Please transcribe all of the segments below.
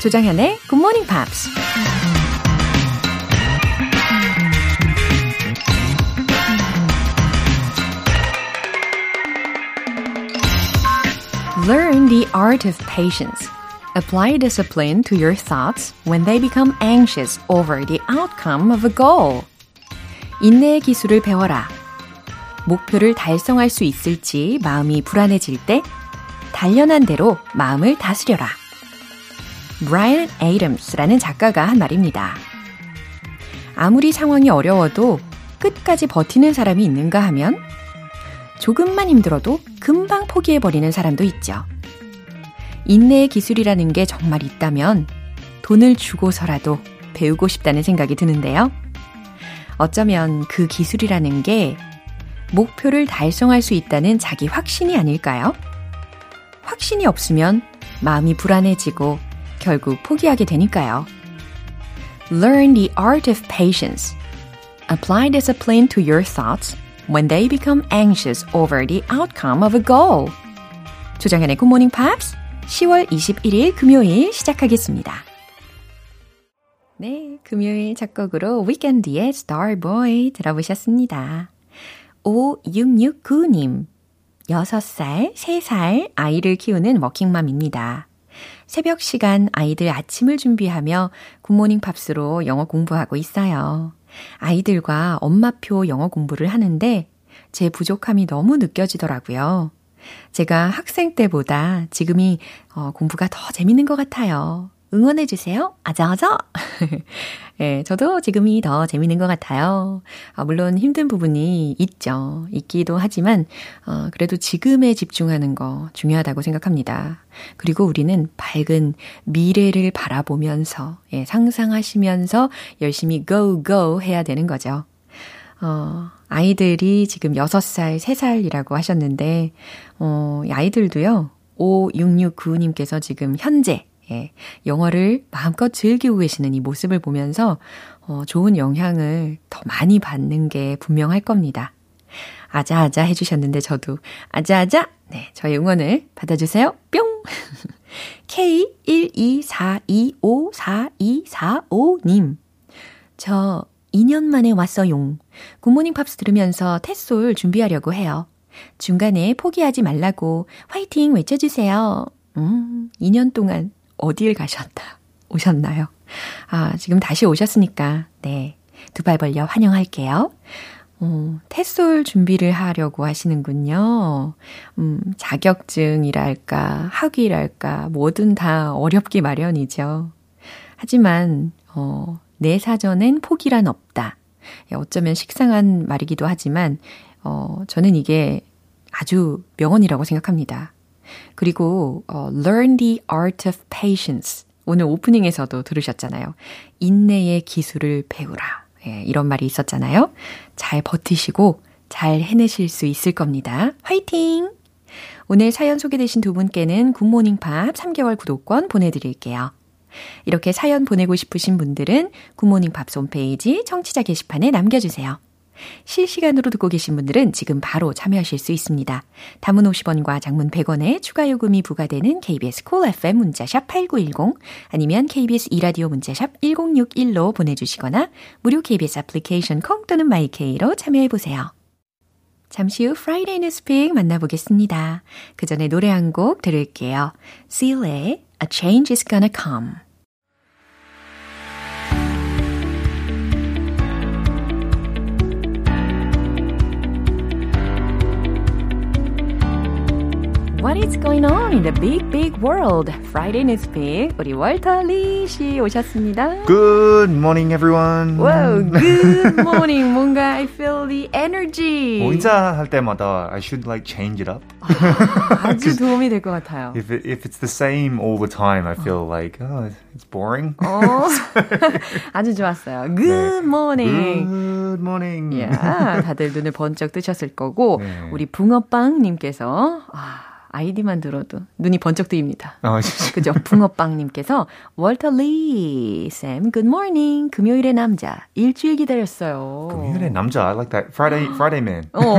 조장현의 Good Morning Pops. Learn the art of patience. Apply discipline to your thoughts when they become anxious over the outcome of a goal. 인내의 기술을 배워라. 목표를 달성할 수 있을지 마음이 불안해질 때 단련한 대로 마음을 다스려라. 브라이언 에이덤스라는 작가가 한 말입니다. 아무리 상황이 어려워도 끝까지 버티는 사람이 있는가 하면 조금만 힘들어도 금방 포기해버리는 사람도 있죠. 인내의 기술이라는 게 정말 있다면 돈을 주고서라도 배우고 싶다는 생각이 드는데요. 어쩌면 그 기술이라는 게 목표를 달성할 수 있다는 자기 확신이 아닐까요? 확신이 없으면 마음이 불안해지고 결국 포기하게 되니까요. Learn the art of patience. Apply discipline to your thoughts when they become anxious over the outcome of a goal. 조정현의 Good Morning Pops 10월 21일 금요일 시작하겠습니다. 네, 금요일 첫 곡으로 위켄드의 Starboy 들어보셨습니다. 5669님, 6살, 3살 아이를 키우는 워킹맘입니다. 새벽 시간 아이들 아침을 준비하며 굿모닝 팝스로 영어 공부하고 있어요. 아이들과 엄마표 영어 공부를 하는데 제 부족함이 너무 느껴지더라고요. 제가 학생 때보다 지금이 어, 공부가 더 재밌는 것 같아요. 응원해주세요. 아자아자! 예, 저도 지금이 더 재밌는 것 같아요. 아, 물론 힘든 부분이 있죠. 있기도 하지만, 어, 그래도 지금에 집중하는 거 중요하다고 생각합니다. 그리고 우리는 밝은 미래를 바라보면서, 예, 상상하시면서 열심히 go, go 해야 되는 거죠. 어, 아이들이 지금 6살, 3살이라고 하셨는데, 어, 아이들도요, 5669님께서 지금 현재 예, 영어를 마음껏 즐기고 계시는 이 모습을 보면서 어, 좋은 영향을 더 많이 받는 게 분명할 겁니다. 아자아자 해주셨는데 저도 아자아자 네, 저의 응원을 받아주세요. 뿅! K124254245님 저 2년 만에 왔어용. 굿모닝 팝스 들으면서 테솔 준비하려고 해요. 중간에 포기하지 말라고 화이팅 외쳐주세요. 음, 2년 동안 어디를 가셨다 오셨나요? 아, 지금 다시 오셨으니까, 네. 두 발 벌려 환영할게요. 어, 테솔 준비를 하려고 하시는군요. 음, 자격증이랄까, 학위랄까, 뭐든 다 어렵기 마련이죠. 하지만, 어, 내 사전엔 포기란 없다. 어쩌면 식상한 말이기도 하지만, 어, 저는 이게 아주 명언이라고 생각합니다. 그리고 어, learn the art of patience. 오늘 오프닝에서도 들으셨잖아요. 인내의 기술을 배우라. 예, 이런 말이 있었잖아요. 잘 버티시고 잘 해내실 수 있을 겁니다. 화이팅! 오늘 사연 소개되신 두 분께는 굿모닝 팝 3개월 구독권 보내드릴게요. 이렇게 사연 보내고 싶으신 분들은 굿모닝 팝 홈페이지 청취자 게시판에 남겨주세요. 실시간으로 듣고 계신 분들은 지금 바로 참여하실 수 있습니다. 담은 50원과 장문 100원에 추가 요금이 부과되는 KBS 콜 cool FM 문자샵 8910 아니면 KBS 이라디오 문자샵 1061로 보내주시거나 무료 KBS 애플리케이션 콩 또는 마이케이로 참여해 보세요. 잠시 후 Friday Newspeak 만나보겠습니다. 그 전에 노래 한 곡 들을게요. Seal의 A Change is Gonna Come What is going on in the big, big world? Friday Newspeak. 우리 월터 리씨 오셨습니다. Good morning, everyone. Wow, good morning. 뭔가 I feel the energy. 뭐 인사할 때마다 I should like change it up. 아주 도움이 될 것 같아요. If it, if it's the same all the time, I feel like oh, it's boring. 어, 아주 좋았어요. Good morning. Good morning. Yeah, 다들 눈을 번쩍 뜨셨을 거고 네. 우리 붕어빵 님께서 아. 아이디만 들어도 눈이 번쩍 뜨입니다. 어, 그죠? 붕어빵님께서 월터 리 쌤, good morning. 금요일의 남자 일주일 기다렸어요. 금요일의 남자. I like that. Friday, Friday man. 어.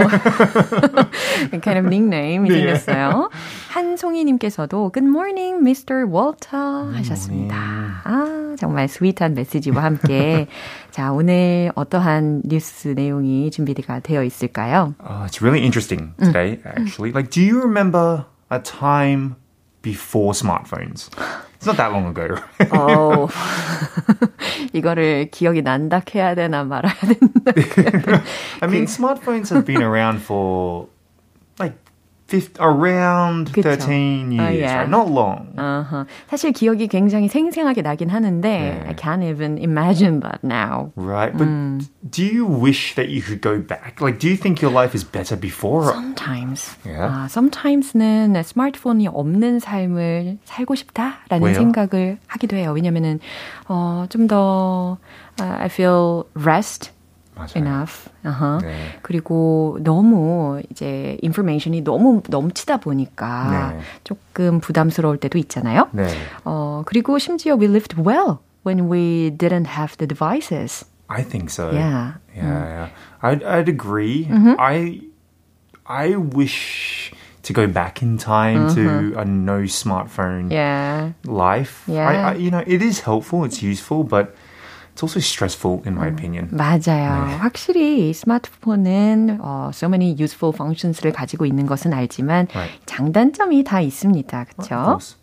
kind of nickname이 생겼어요. 한송이님께서도 Good morning, Mr. Walter 하셨습니다. 아, 정말 sweet한 메시지와 함께 자, 오늘 어떠한 뉴스 내용이 준비가 되어 있을까요? Uh, it's really interesting today, actually. Like, do you remember a time before smartphones? It's not that long ago. 어, 이거를 기억이 난다 해야 되나 말아야 된다. I mean, smartphones have been around for like 50, around 그쵸. 13 years, Oh, yeah. right? Not long. 어허. 사실 기억이 굉장히 생생하게 나긴 하는데 네. I can't even imagine that now. Right, but do you wish that you could go back? Like, do you think your life is better before? Sometimes. Yeah. 아, sometimes는 스마트폰이 없는 삶을 살고 싶다라는 왜요? 생각을 하기도 해요. 왜냐면은 어, 좀더 uh, I feel rest 맞아요. enough. 어허. 네. 그리고 너무 이제 인포메이션이 너무 넘치다 보니까 네. 조금 부담스러울 때도 있잖아요. 네. 어, 그리고 심지어 we lived well when we didn't have the devices. I think so. Yeah. Yeah, yeah. I'd, I'd agree. I I wish to go back in time to a no smartphone Yeah. life. Yeah. I, I, you know, it is helpful, it's useful, but it's also stressful in my opinion. 맞아요. 확실히 이 스마트폰은 어, so many useful functions를 가지고 있는 것은 알지만 Right. 장단점이 다 있습니다. Of 그렇죠? course.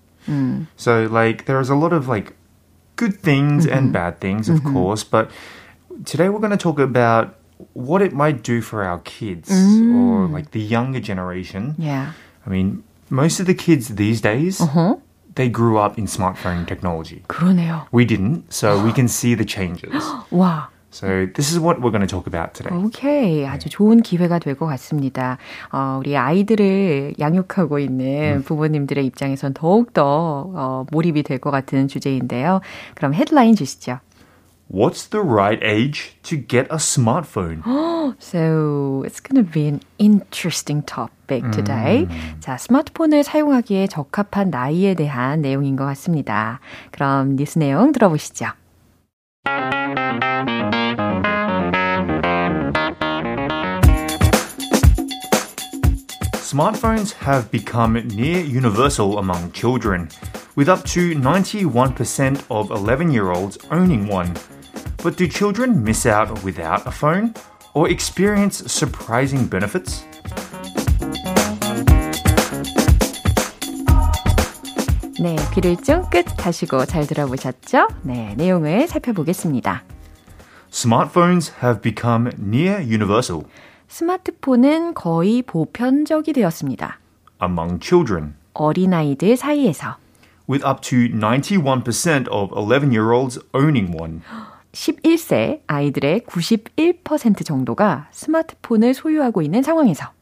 So like there's a lot of like good things and bad things, of course, but today we're going to talk about what it might do for our kids or like the younger generation. Yeah. I mean, most of the kids these days, Uh-huh. They grew up in smartphone technology. 그러네요. We didn't, so we can see the changes. 와. So this is what we're going to talk about today. 오케이. 아주 좋은 기회가 될 것 같습니다. 어, 우리 아이들을 양육하고 있는 부모님들의 입장에선 더욱 더 어, 몰입이 될 것 같은 주제인데요. 그럼 헤드라인 주시죠. What's the right age to get a smartphone? So it's going to be an interesting topic today. 자, 스마트폰을 사용하기에 적합한 나이에 대한 내용인 것 같습니다. 그럼 뉴스 내용 들어보시죠. Smartphones have become near universal among children, with up to 91% of 11 year olds owning one. But do children miss out without a phone or experience surprising benefits? 네, 귀를 쫑긋 하시고 잘 들어보셨죠? 네, 내용을 살펴보겠습니다. Smartphones have become near universal 스마트폰은 거의 보편적이 되었습니다. among children, 어린아이들 사이에서 with up to 91% of 11 year olds owning one. 11세 아이들의 91% 정도가 스마트폰을 소유하고 있는 상황에서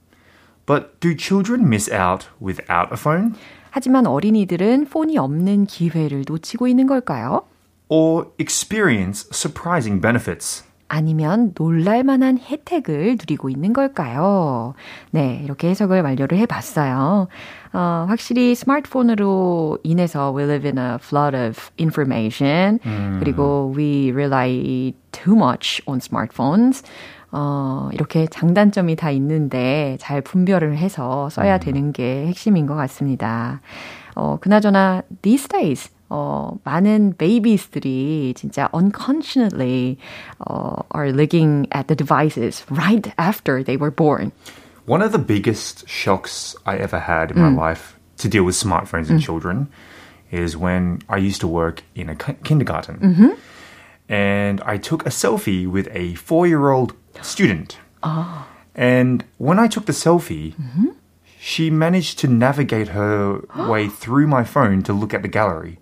But do children miss out without a phone? 하지만 어린이들은 폰이 없는 기회를 놓치고 있는 걸까요? Or experience surprising benefits? 아니면 놀랄만한 혜택을 누리고 있는 걸까요? 네, 이렇게 해석을 완료를 해봤어요. 어, 확실히 스마트폰으로 인해서 we live in a flood of information. 그리고 we rely too much on smartphones. 어, 이렇게 장단점이 다 있는데 잘 분별을 해서 써야 되는 게 핵심인 것 같습니다. 어, 그나저나 these days 어, 많은 babies들이 진짜 unconscionably 어, are looking at the devices right after they were born. One of the biggest shocks I ever had in my life to deal with smartphones and children is when I used to work in a ki- kindergarten. And I took a selfie with a four year old student. And when I took the selfie, she managed to navigate her way through my phone to look at the gallery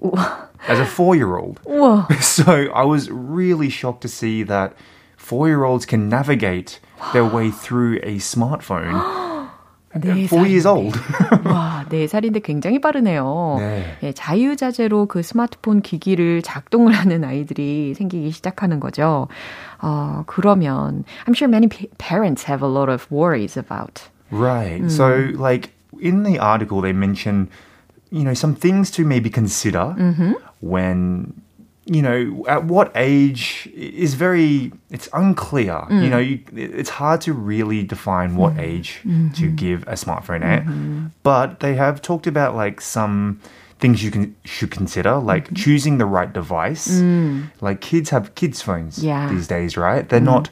as a four year old. 우와. So I was really shocked to see that four year olds can navigate their way through a smartphone. 네 four years old. 와, 네 살인데 굉장히 빠르네요. 네. 예, 자유자재로 그 스마트폰 기기를 작동을 하는 아이들이 생기기 시작하는 거죠. 어, 그러면 I'm sure many pa- parents have a lot of worries about. right. Hmm. So, like, in the article they mention, you know, some things to maybe consider mm-hmm. when you know, at what age is very, it's unclear. You hmm. know, you, it's hard to really define what hmm. age mm-hmm. to give a smartphone at. Mm-hmm. But they have talked about like some things you can should consider, like choosing the right device. Mm. Like kids have kids phones Yeah. these days, right? They're mm. not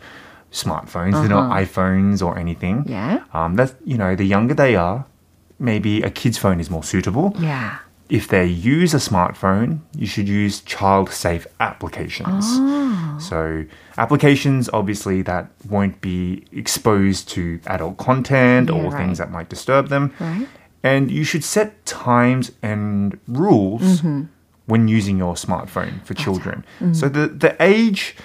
smartphones, they're not uh-huh. iPhones or anything. Yeah. Um, that's you know, the younger they are, maybe a kid's phone is more suitable Yeah. if they use a smartphone, you should use child safe applications. Oh. So, applications obviously that won't be exposed to adult content Yeah, or right. things that might disturb them. Right. And you should set times and rules mm-hmm. when using your smartphone for children. Mm-hmm. So, the, the age,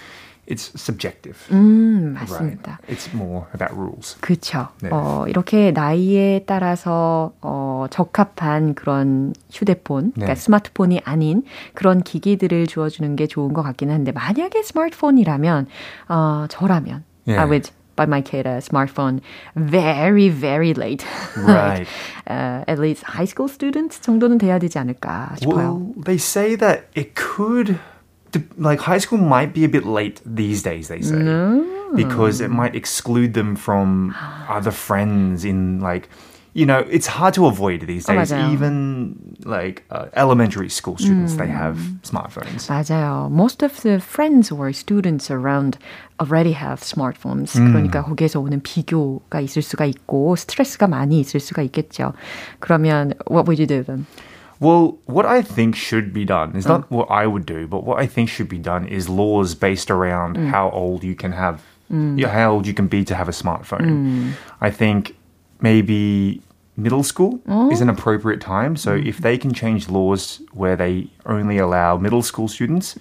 it's subjective. 맞습니다. Right? It's more about rules. 그렇죠. 네. 어, 이렇게 나이에 따라서 어, 적합한 그런 휴대폰, 그러니까 네. 스마트폰이 아닌 그런 기기들을 주어 주는 게 좋은 것 같기는 한데 만약에 스마트폰이라면 어, 저라면 예. I would buy my kid a smartphone very very late. Right. uh, at least high school student 정도는 돼야 되지 않을까 싶어요. Well, they say that it could, like high school might be a bit late these days. They say because it might exclude them from other friends in like. You know, it's hard to avoid these Oh, days. 맞아요. Even like uh, elementary school students, they have smartphones. 맞아요. Most of the friends or students around already have smartphones. 음. 그러니까 거기에서 오는 비교가 있을 수가 있고 스트레스가 많이 있을 수가 있겠죠. 그러면 what would you do then? Well, what I think should be done is mm. not what I would do, but what I think should be done is laws based around mm. how old you can have, mm. yeah, how old you can be to have a smartphone. I think maybe middle school oh. is an appropriate time. So if they can change laws where they only allow middle school students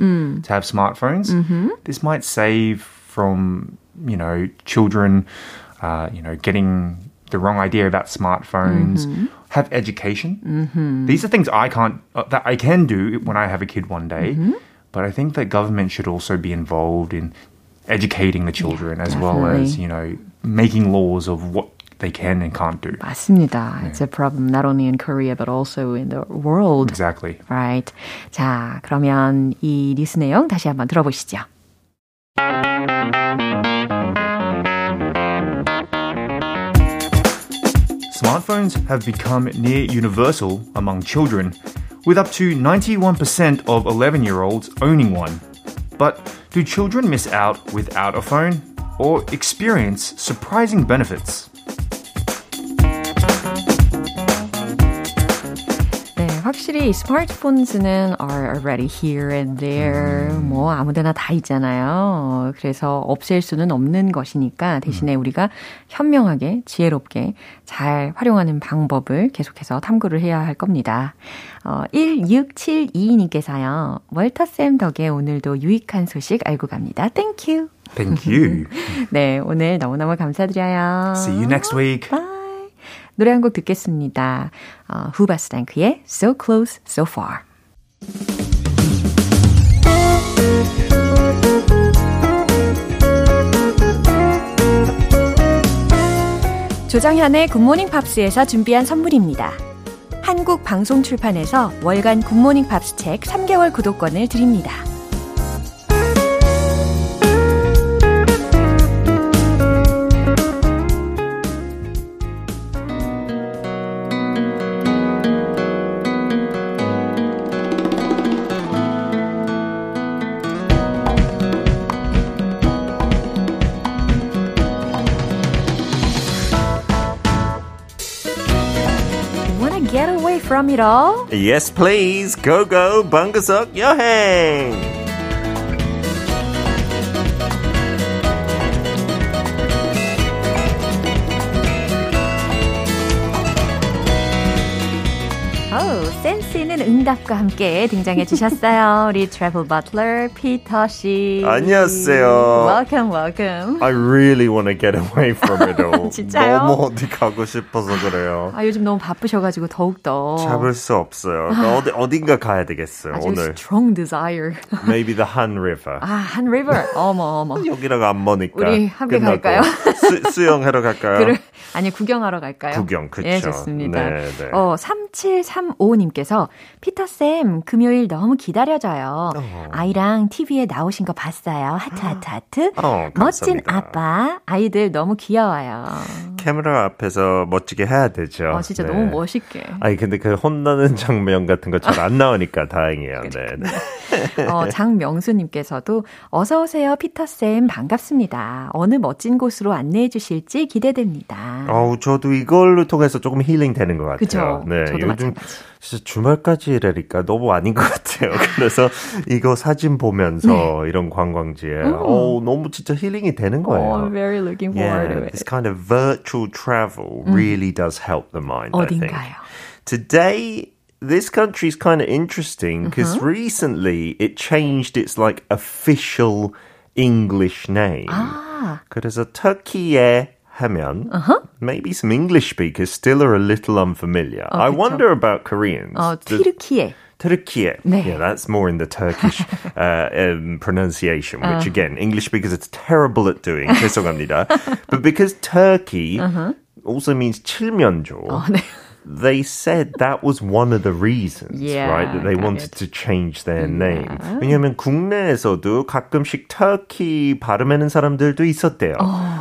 to have smartphones, mm-hmm. this might save from you know children, uh, you know, getting the wrong idea about smartphones. Mm-hmm Have education. These are things I can't uh, that I can do when I have a kid one day. But I think that government should also be involved in educating the children as well as definitely. you know making laws of what they can and can't do. 맞습니다. It's a problem not only in Korea but also in the world. Exactly. Right. 자, 그러면 이 뉴스 내용 다시 한번 들어보시죠. Smartphones have become near universal among children, with up to 91% of 11 year olds owning one. But do children miss out without a phone or experience surprising benefits? 확실히 스마트폰즈는 are already here and there. 뭐 아무데나 다 있잖아요. 그래서 없앨 수는 없는 것이니까 대신에 우리가 현명하게 지혜롭게 잘 활용하는 방법을 계속해서 탐구를 해야 할 겁니다. 어, 1672님께서요. 월터쌤 덕에 오늘도 유익한 소식 알고 갑니다. Thank you. Thank you. 네, 오늘 너무너무 감사드려요. See you next week. Bye. 노래 한 곡 듣겠습니다. 어, 후바스탱크의 So Close, So Far. 조정현의 굿모닝 팝스에서 준비한 선물입니다. 한국 방송 출판에서 월간 굿모닝 팝스 책 3개월 구독권을 드립니다. From it all? Yes, please. Go, go, 방구 어우, 센스 있는 응답과 함께 등장해 주셨어요. 우리 트래블 버틀러 피터 씨. 안녕하세요. Welcome, welcome. I really want to get away from it all. 진짜요? 너무 어디 가고 싶어서 그래요. 아, 요즘 너무 바쁘셔가지고 더욱더. 잡을 수 없어요. 그러니까 어디 어딘가 가야 되겠어요. 오늘. strong desire. Maybe the Han River. 아, Han river. 어머, 어머. 여기서가 안 머니까. 우리 함께 끝나고 갈까요? 수, 수영하러 갈까요? 그래, 아니, 구경하러 갈까요? 구경, 그쵸. 예, 좋습니다. 네, 네. 어, 3735 님께서, 월터쌤, 금요일 너무 기다려져요. 어. 아이랑 TV에 나오신 거 봤어요. 하트, 하트, 하트. 어, 멋진. 아빠. 아이들 너무 귀여워요. 카메라 앞에서 멋지게 해야 되죠. 어, 진짜 네. 너무 멋있게. 아니 근데 그 혼나는 장면 같은 거 잘 안 나오니까 다행이에요. 네. 네. 어, 장명수님께서도 어서 오세요, 피터쌤. 반갑습니다. 어느 멋진 곳으로 안내해 주실지 기대됩니다. 어우, 저도 이걸로 통해서 조금 힐링 되는 것 같아요. 그죠? 네, 저도 요즘 마찬가지. 진짜 주말까지 이라니까 너무 아닌 것 같아요. 그래서 이거 사진 보면서 네. 이런 관광지에 어우, 너무 진짜 힐링이 되는 거예요. Oh, I'm very looking forward Yeah, to this it. kind of virtual travel really does help the mind. I think. 어딘가요? Today, this country is kind of interesting because recently it changed its like official English name. 아, 그래서 터키에 하면 maybe some English speakers still are a little unfamiliar. I 그쵸. wonder about Koreans. 어, The- 튀르키예. Turkey. 네. Yeah, that's more in the Turkish uh, um, pronunciation, which again, English speakers are terrible at doing. 죄송합니다. but because Turkey also means 칠면조, 어, 네. they said that was one of the reasons, Yeah, right? That they got wanted it. to change their name. 왜냐하면 국내에서도 가끔씩 터키 발음하는 사람들도 있었대요.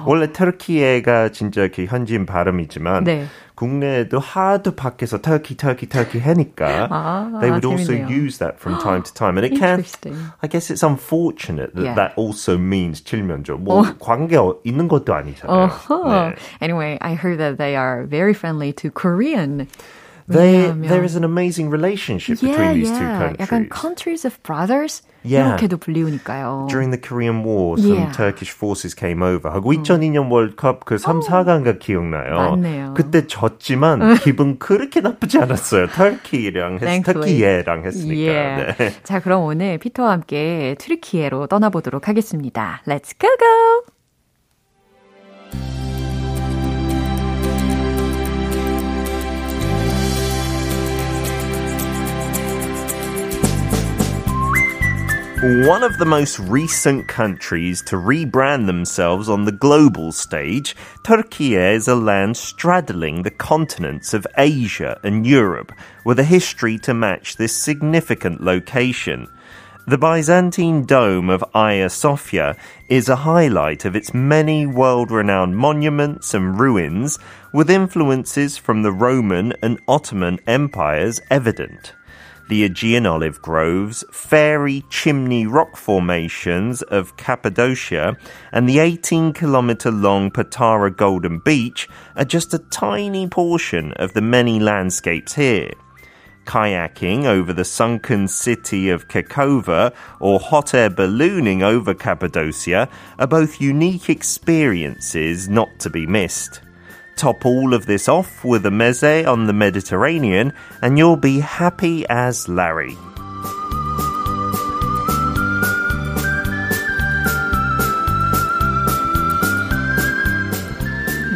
원래 터키에가 진짜 이렇게 현지인 발음이지만 네. 국내에도 하도 밖에서 터키, 터키, 터키 하니까 아, they would also 재밌네요. use that from time to time. And it can. I guess it's unfortunate that Yeah. that also means 칠면조. 뭐 관계 어- 있는 것도 아니잖아요. Uh-huh. 네. Anyway, I heard that they are very friendly to Korean. They, 왜냐하면- there is an amazing relationship Yeah, between these two yeah. countries. 약간 countries of brothers Yeah. 이렇게도 불리우니까요. During the Korean War, some Yeah. Turkish forces came over. 하고 2002년 월컵 그 3, 4강가 기억나요? 맞네요. 그때 졌지만 기분 그렇게 나쁘지 않았어요. 터키랑 했. 터키예랑 했으니까. Yeah. 네. 자, 그럼 오늘 피터와 함께 트리키예로 떠나보도록 하겠습니다. Let's go go! One of the most recent countries to rebrand themselves on the global stage, Turkey is a land straddling the continents of Asia and Europe, with a history to match this significant location. The Byzantine dome of Hagia Sophia is a highlight of its many world renowned monuments and ruins, with influences from the Roman and Ottoman empires evident the Aegean olive groves, fairy chimney rock formations of Cappadocia, and the 18 kilometer long Patara Golden Beach are just a tiny portion of the many landscapes here. Kayaking over the sunken city of Kekova or hot air ballooning over Cappadocia are both unique experiences not to be missed. Top all of this off with a meze on the Mediterranean, and you'll be happy as Larry.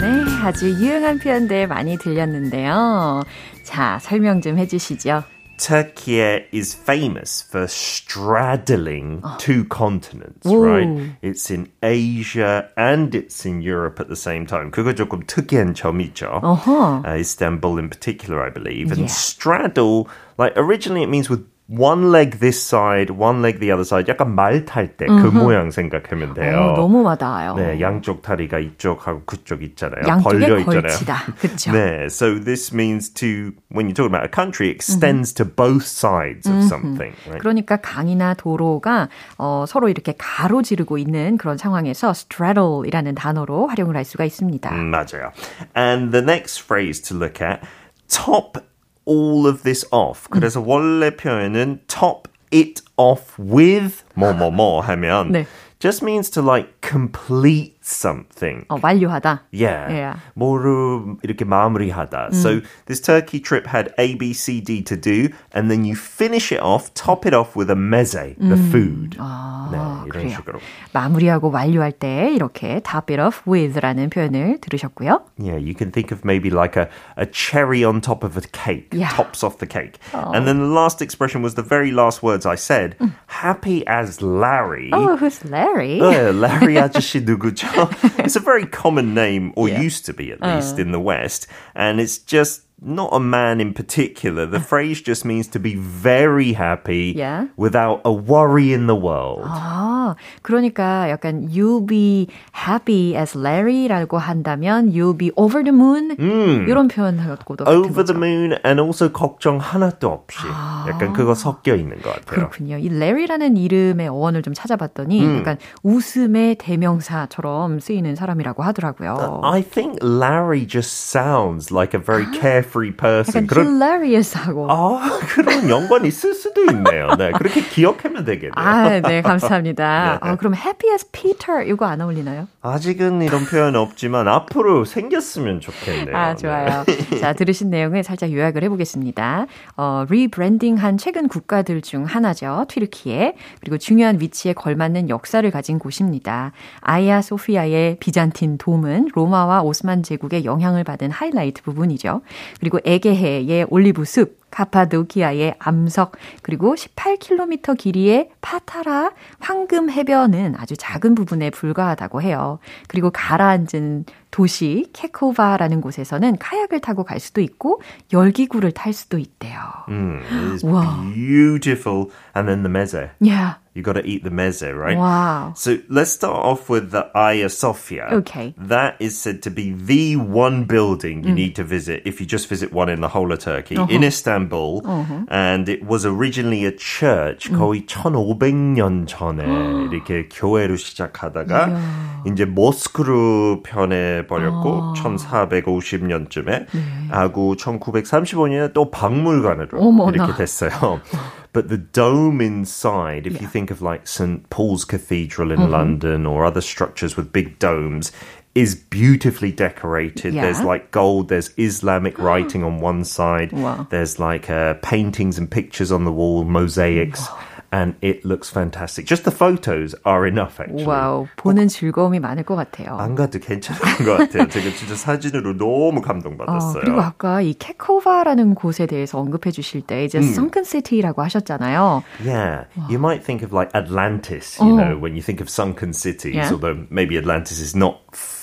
네, 아주 유용한 표현들 많이 들렸는데요. 자, 설명 좀 해주시죠. Turkey is famous for straddling two continents, Ooh. right? It's in Asia and it's in Europe at the same time. 그거 조금 특이한 점이죠. 어허. Uh, Istanbul in particular, I believe. And Yeah. straddle, like originally it means with one leg this side, one leg the other side. 약간 말 탈 때 그 모양 생각하면 돼요. 어, 너무 와닿아요. 네, 양쪽 다리가 이쪽하고 그쪽 있잖아요. 벌려 있잖아요. 그쵸? 네, so this means to when you're talking about a country, extends to both sides of something. Right? 그러니까 강이나 도로가 어, 서로 이렇게 가로지르고 있는 그런 상황에서 straddle이라는 단어로 활용을 할 수가 있습니다. 음, 맞아요. And the next phrase to look at, top all of this off. 그래서 원래 표현은 top it off with 뭐뭐뭐 하면 네. just means to like complete something. 어, 완료하다. Yeah. Yeah. 뭐를 이렇게 마무리하다. So this Turkey trip had A, B, C, D to do, and then you finish it off, top it off with a meze, the food. 네, 이런 그래요. 식으로. 마무리하고 완료할 때 이렇게 top it off with라는 표현을 들으셨고요. Yeah, you can think of maybe like a, a cherry on top of a cake, Yeah. tops off the cake. And then the last expression was the very last words I said, happy as Larry. Oh, who's Larry? Uh, Larry Larry 아저씨 누구죠? It's a very common name, or yeah. used to be at least, uh. in the West. And it's just not a man in particular. The phrase just means to be very happy yeah. without a worry in the world. 아, 그러니까 약간 you'll be happy as Larry라고 한다면 you'll be over the moon 음. 이런 표현하고도 over the moon and also 걱정 하나도 없이 아. 약간 그거 섞여 있는 것 같아요. 그렇군요. 이 Larry라는 이름의 어원을 좀 찾아봤더니 음. 약간 웃음의 대명사처럼 쓰이는 사람이라고 하더라고요. I think Larry just sounds like a very careful carefree person. 그런, hilarious하고. 아, 그런 연관이 있을 수도 있네요. 네, 그렇게 기억하면 되겠네요. 아, 네, 감사합니다. 네. 아, 그럼 happy as Peter 이거 안 어울리나요? 아직은 이런 표현 없지만 앞으로 생겼으면 좋겠네요. 아, 좋아요. 네. 자, 들으신 내용을 살짝 요약을 해보겠습니다. 어, 리브랜딩한 최근 국가들 중 하나죠. 튀르키예. 그리고 중요한 위치에 걸맞는 역사를 가진 곳입니다. 아이아 소피아의 비잔틴 돔은 로마와 오스만 제국의 영향을 받은 하이라이트 부분이죠. 그리고 에게해의 올리브 숲, 카파도키아의 암석, 그리고 18km 길이의 파타라 황금 해변은 아주 작은 부분에 불과하다고 해요. 그리고 가라앉은 도시 케코바라는 곳에서는 카약을 타고 갈 수도 있고 열기구를 탈 수도 있대요. Mm, it is wow. beautiful. And then the meze. Yeah. You got to eat the meze, right? Wow. So let's start off with the Hagia Sophia. Okay. That is said to be the one building you mm. need to visit if you just visit one in the whole of Turkey, uh-huh. in Istanbul. Uh-huh. And it was originally a church. Mm. 거의 1500년 전에 이렇게 교회로 시작하다가 yeah. 이제 모스크로 편에 버렸고 아. 1450년쯤에 네. 하고 1935년에 또 박물관으로 어머나. 이렇게 됐어요. But the dome inside, if yeah. you think of like St. Paul's Cathedral in mm-hmm. London or other structures with big domes, is beautifully decorated. Yeah. There's like gold, there's Islamic writing on one side, wow. there's like uh, paintings and pictures on the wall, mosaics. Wow. and it looks fantastic. Just the photos are enough actually. 와우, 보는 즐거움이 많을 것 같아요. 안 가도 괜찮은 것 같아요. 제가 진짜 사진으로 너무 감동받았어요. 어, 그리고 아까 이 케코바라는 곳에 대해서 언급해 주실 때 이제 음. Sunken City라고 하셨잖아요. Yeah, 와. you might think of like Atlantis, you 어. know, when you think of sunken cities, yeah. although maybe Atlantis is not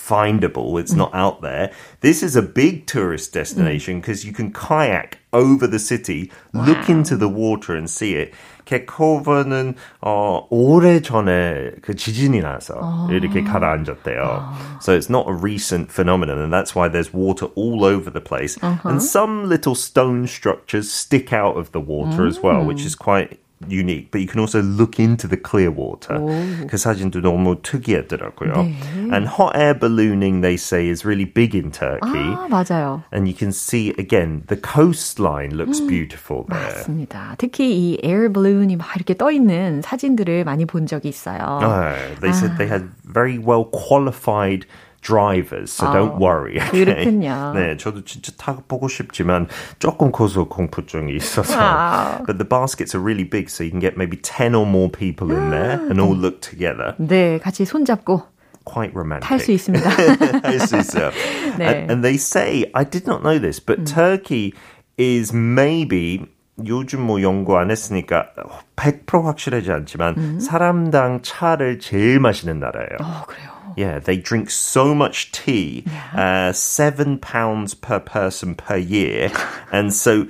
findable. It's mm. not out there. This is a big tourist destination because mm. you can kayak over the city, wow. look into the water and see it. 개코버는 어 오래 전에 그 지진이 나서 아. 이렇게 가라앉았대요. 아. So it's not a recent phenomenon and that's why there's water all over the place. Uh-huh. And some little stone structures stick out of the water mm. as well, which is quite unique, but you can also look into the clear water. 오. 그 사진도 너무 특이하더라고요. 네. And hot air ballooning, they say, is really big in Turkey. 아, 맞아요. And you can see, again, the coastline looks beautiful there. 맞습니다. 특히 이 air balloon이 막 이렇게 떠 있는 사진들을 많이 본 적이 있어요. Oh, they 아. said they had very well qualified drivers, so don't worry. Okay? 그렇군요. 네, 저도 진짜 타보고 싶지만 조금 고소 공포증이 있어서. Wow. But the baskets are really big, so you can get maybe 10 or more people in there and all look together. 네, 같이 손잡고. Quite romantic. 탈수 있습니다. 할수 있어요. 네. And, and they say, I did not know this, but 음. Turkey is maybe 요즘 뭐 연구 안 했으니까 100% 확실하지 않지만 음. 사람당 차를 제일 마시는 나라예요. 어, 그래요. Yeah, they drink so much tea, yeah. uh, seven pounds per person per year. and so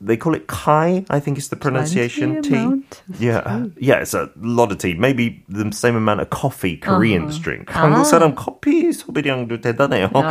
they call it kai, I think is the pronunciation. Tea. Yeah. Yeah, it's a lot of tea. Maybe the same amount of coffee Koreans uh-huh. drink. 아. 한국 사람 커피 소비량도 대단해요. Oh,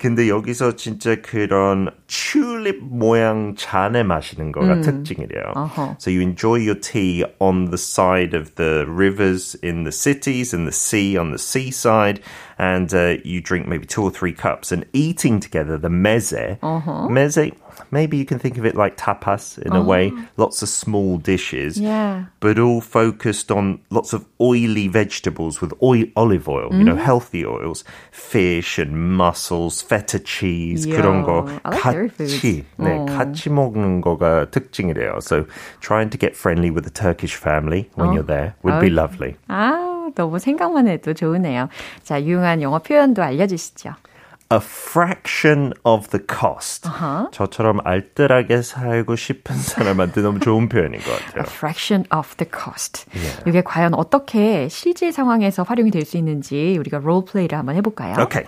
근데 여기서 진짜 그런 튤립 모양 잔에 마시는 거가 음. 특징이래요. Uh-huh. So you enjoy your tea on the side of the rivers in the cities and the sea on the seaside and uh, you drink maybe two or three cups and eating together the meze. Uh-huh. Meze maybe you can think of it like tapas in oh. a way. Lots of small dishes. Yeah. But all focused on lots of oily vegetables with oil, olive oil, mm. you know, mm. healthy oils, fish and mussels, feta cheese, Yo, 그런 거 like 같이, 네, oh. 같이 먹는 거가 특징이래요. So trying to get friendly with the Turkish family when oh. you're there would be lovely. 아, 너무 생각만 해도 좋으네요. 자, 유용한 영어 표현도 알려주시죠. a fraction of the cost. Uh-huh. 저처럼 알뜰하게 살고 싶은 사람한테 너무 좋은 표현인 것 같아요. A fraction of the cost. Yeah. 이게 과연 어떻게 실제 상황에서 활용이 될 수 있는지 우리가 롤플레이를 한번 해볼까요? Okay.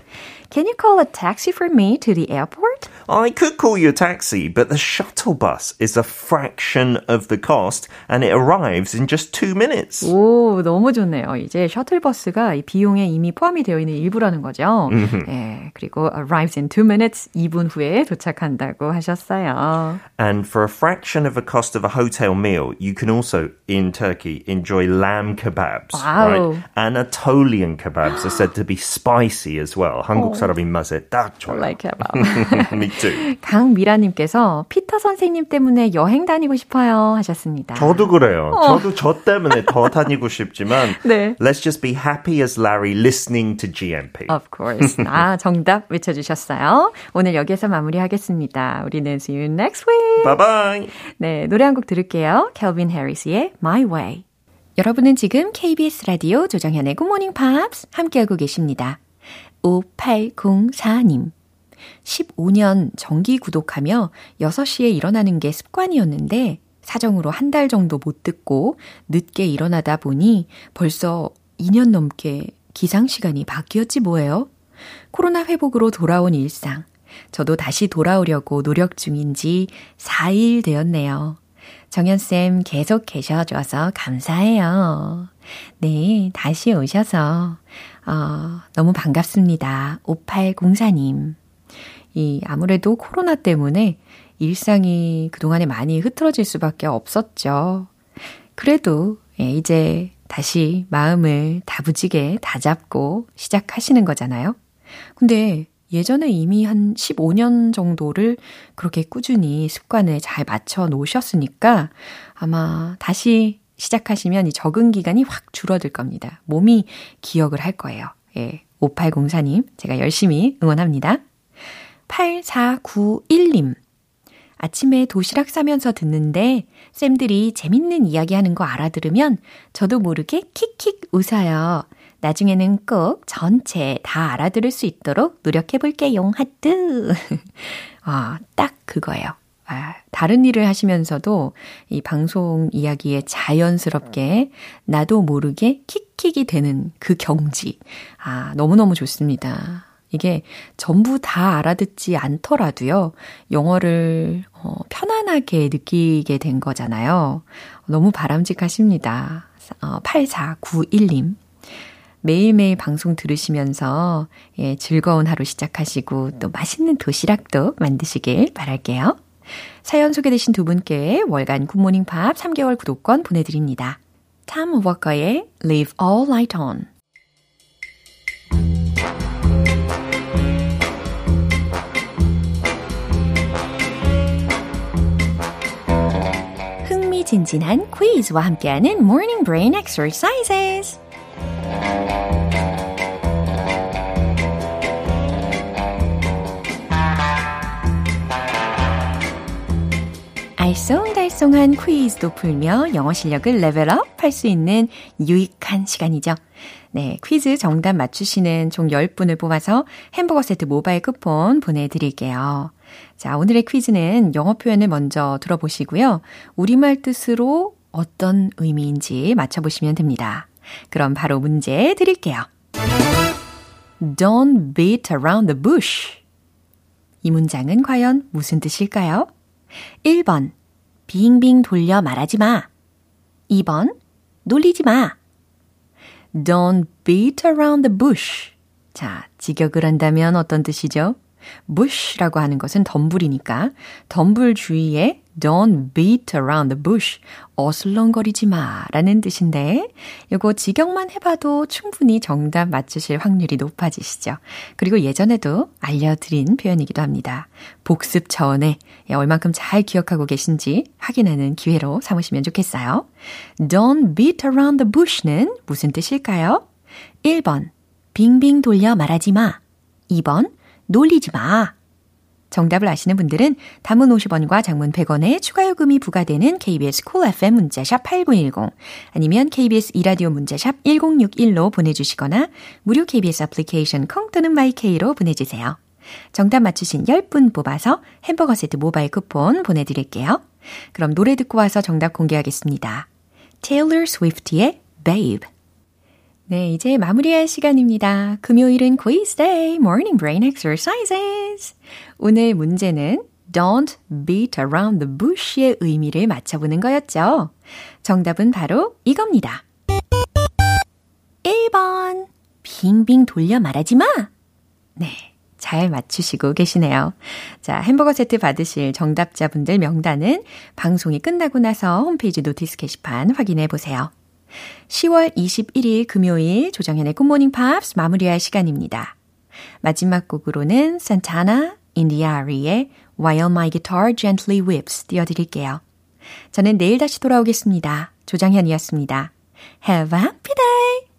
Can you call a taxi for me to the airport? I could call you a taxi, but the shuttle bus is a fraction of the cost and it arrives in just two minutes. 오, 너무 좋네요. 이제 셔틀버스가 이 비용에 이미 포함이 되어 있는 일부라는 거죠. 예, 그리고 arrives in two minutes, 2분 후에 도착한다고 하셨어요. And for a fraction of the cost of a hotel meal, you can also, in Turkey, enjoy lamb kebabs. Wow. Right? Anatolian kebabs are said to be spicy as well. 한국 사람 입맛에 딱 좋아요. Like kebab. Me too. 강미라님께서 피터 선생님 때문에 여행 다니고 싶어요 하셨습니다. 저도 그래요. 저도 저 때문에 더 다니고 싶지만 네. Let's just be happy as Larry listening to GMP. Of course. 아, 정답 외쳐주셨어요. 오늘 여기서 마무리하겠습니다. 우리는 see you next week. Bye bye. 네, 노래 한 곡 들을게요. 켈빈 해리스의 My Way. 여러분은 지금 KBS 라디오 조정현의 Morning Pops 함께하고 계십니다. 5804님. 15년 정기 구독하며 6시에 일어나는 게 습관이었는데 사정으로 한 달 정도 못 듣고 늦게 일어나다 보니 벌써 2년 넘게 기상 시간이 바뀌었지 뭐예요? 코로나 회복으로 돌아온 일상. 저도 다시 돌아오려고 노력 중인지 4일 되었네요. 정연쌤 계속 계셔줘서 감사해요. 네, 다시 오셔서, 어, 너무 반갑습니다. 5804님. 이, 아무래도 코로나 때문에 일상이 그동안에 많이 흐트러질 수밖에 없었죠. 그래도, 예, 이제 다시 마음을 다부지게 다잡고 시작하시는 거잖아요. 근데 예전에 이미 한 15년 정도를 그렇게 꾸준히 습관을 잘 맞춰 놓으셨으니까 아마 다시 시작하시면 이 적응 기간이 확 줄어들 겁니다. 몸이 기억을 할 거예요. 예. 5804님, 제가 열심히 응원합니다. 8491님, 아침에 도시락 싸면서 듣는데 쌤들이 재밌는 이야기 하는 거 알아들으면 저도 모르게 킥킥 웃어요. 나중에는 꼭 전체 다 알아들을 수 있도록 노력해 볼게요. 하트. 아, 딱 그거예요. 아, 다른 일을 하시면서도 이 방송 이야기에 자연스럽게 나도 모르게 킥킥이 되는 그 경지. 아, 너무너무 좋습니다. 이게 전부 다 알아듣지 않더라도요, 영어를 어, 편안하게 느끼게 된 거잖아요. 너무 바람직하십니다. 어, 8491님. 매일매일 방송 들으시면서 예, 즐거운 하루 시작하시고 또 맛있는 도시락도 만드시길 바랄게요. 사연 소개되신 두 분께 월간 굿모닝 팝 3개월 구독권 보내드립니다. 탐 워커의 Leave All Light On 흥미진진한 퀴즈와 함께하는 Morning Brain Exercises 알쏭달쏭한 퀴즈도 풀며 영어 실력을 레벨업 할 수 있는 유익한 시간이죠. 네, 퀴즈 정답 맞추시는 총 10분을 뽑아서 햄버거 세트 모바일 쿠폰 보내드릴게요. 자, 오늘의 퀴즈는 영어 표현을 먼저 들어보시고요. 우리말 뜻으로 어떤 의미인지 맞춰보시면 됩니다. 그럼 바로 문제 드릴게요. Don't beat around the bush. 이 문장은 과연 무슨 뜻일까요? 1번, 빙빙 돌려 말하지 마. 2번, 놀리지 마. Don't beat around the bush. 자, 직역을 한다면 어떤 뜻이죠? bush라고 하는 것은 덤불이니까 덤불 주위에 don't beat around the bush. 어슬렁거리지 마 라는 뜻인데 이거 직역만 해봐도 충분히 정답 맞추실 확률이 높아지시죠. 그리고 예전에도 알려드린 표현이기도 합니다. 복습 차원에 얼만큼 잘 기억하고 계신지 확인하는 기회로 삼으시면 좋겠어요. Don't beat around the bush는 무슨 뜻일까요? 1번 빙빙 돌려 말하지 마. 2번 놀리지 마. 정답을 아시는 분들은 담은 50원과 장문 100원의 추가 요금이 부과되는 KBS 콜 cool FM 문자샵 8910 아니면 KBS 이라디오 문자샵 1061로 보내주시거나 무료 KBS 애플리케이션 콩 또는 마이케이로 보내주세요. 정답 맞추신 10분 뽑아서 햄버거 세트 모바일 쿠폰 보내드릴게요. 그럼 노래 듣고 와서 정답 공개하겠습니다. Taylor Swift의 Babe. 네, 이제 마무리할 시간입니다. 금요일은 quiz day, morning brain exercises. 오늘 문제는 don't beat around the bush의 의미를 맞춰보는 거였죠. 정답은 바로 이겁니다. 1번. 빙빙 돌려 말하지 마. 네. 잘 맞추시고 계시네요. 자, 햄버거 세트 받으실 정답자분들 명단은 방송이 끝나고 나서 홈페이지 notice 게시판 확인해 보세요. 10월 21일 금요일 조정현의 굿모닝 팝스 마무리할 시간입니다. 마지막 곡으로는 산타나 인디아 아리의 While My Guitar Gently Whips 띄워드릴게요. 저는 내일 다시 돌아오겠습니다. 조정현이었습니다. Have a happy day!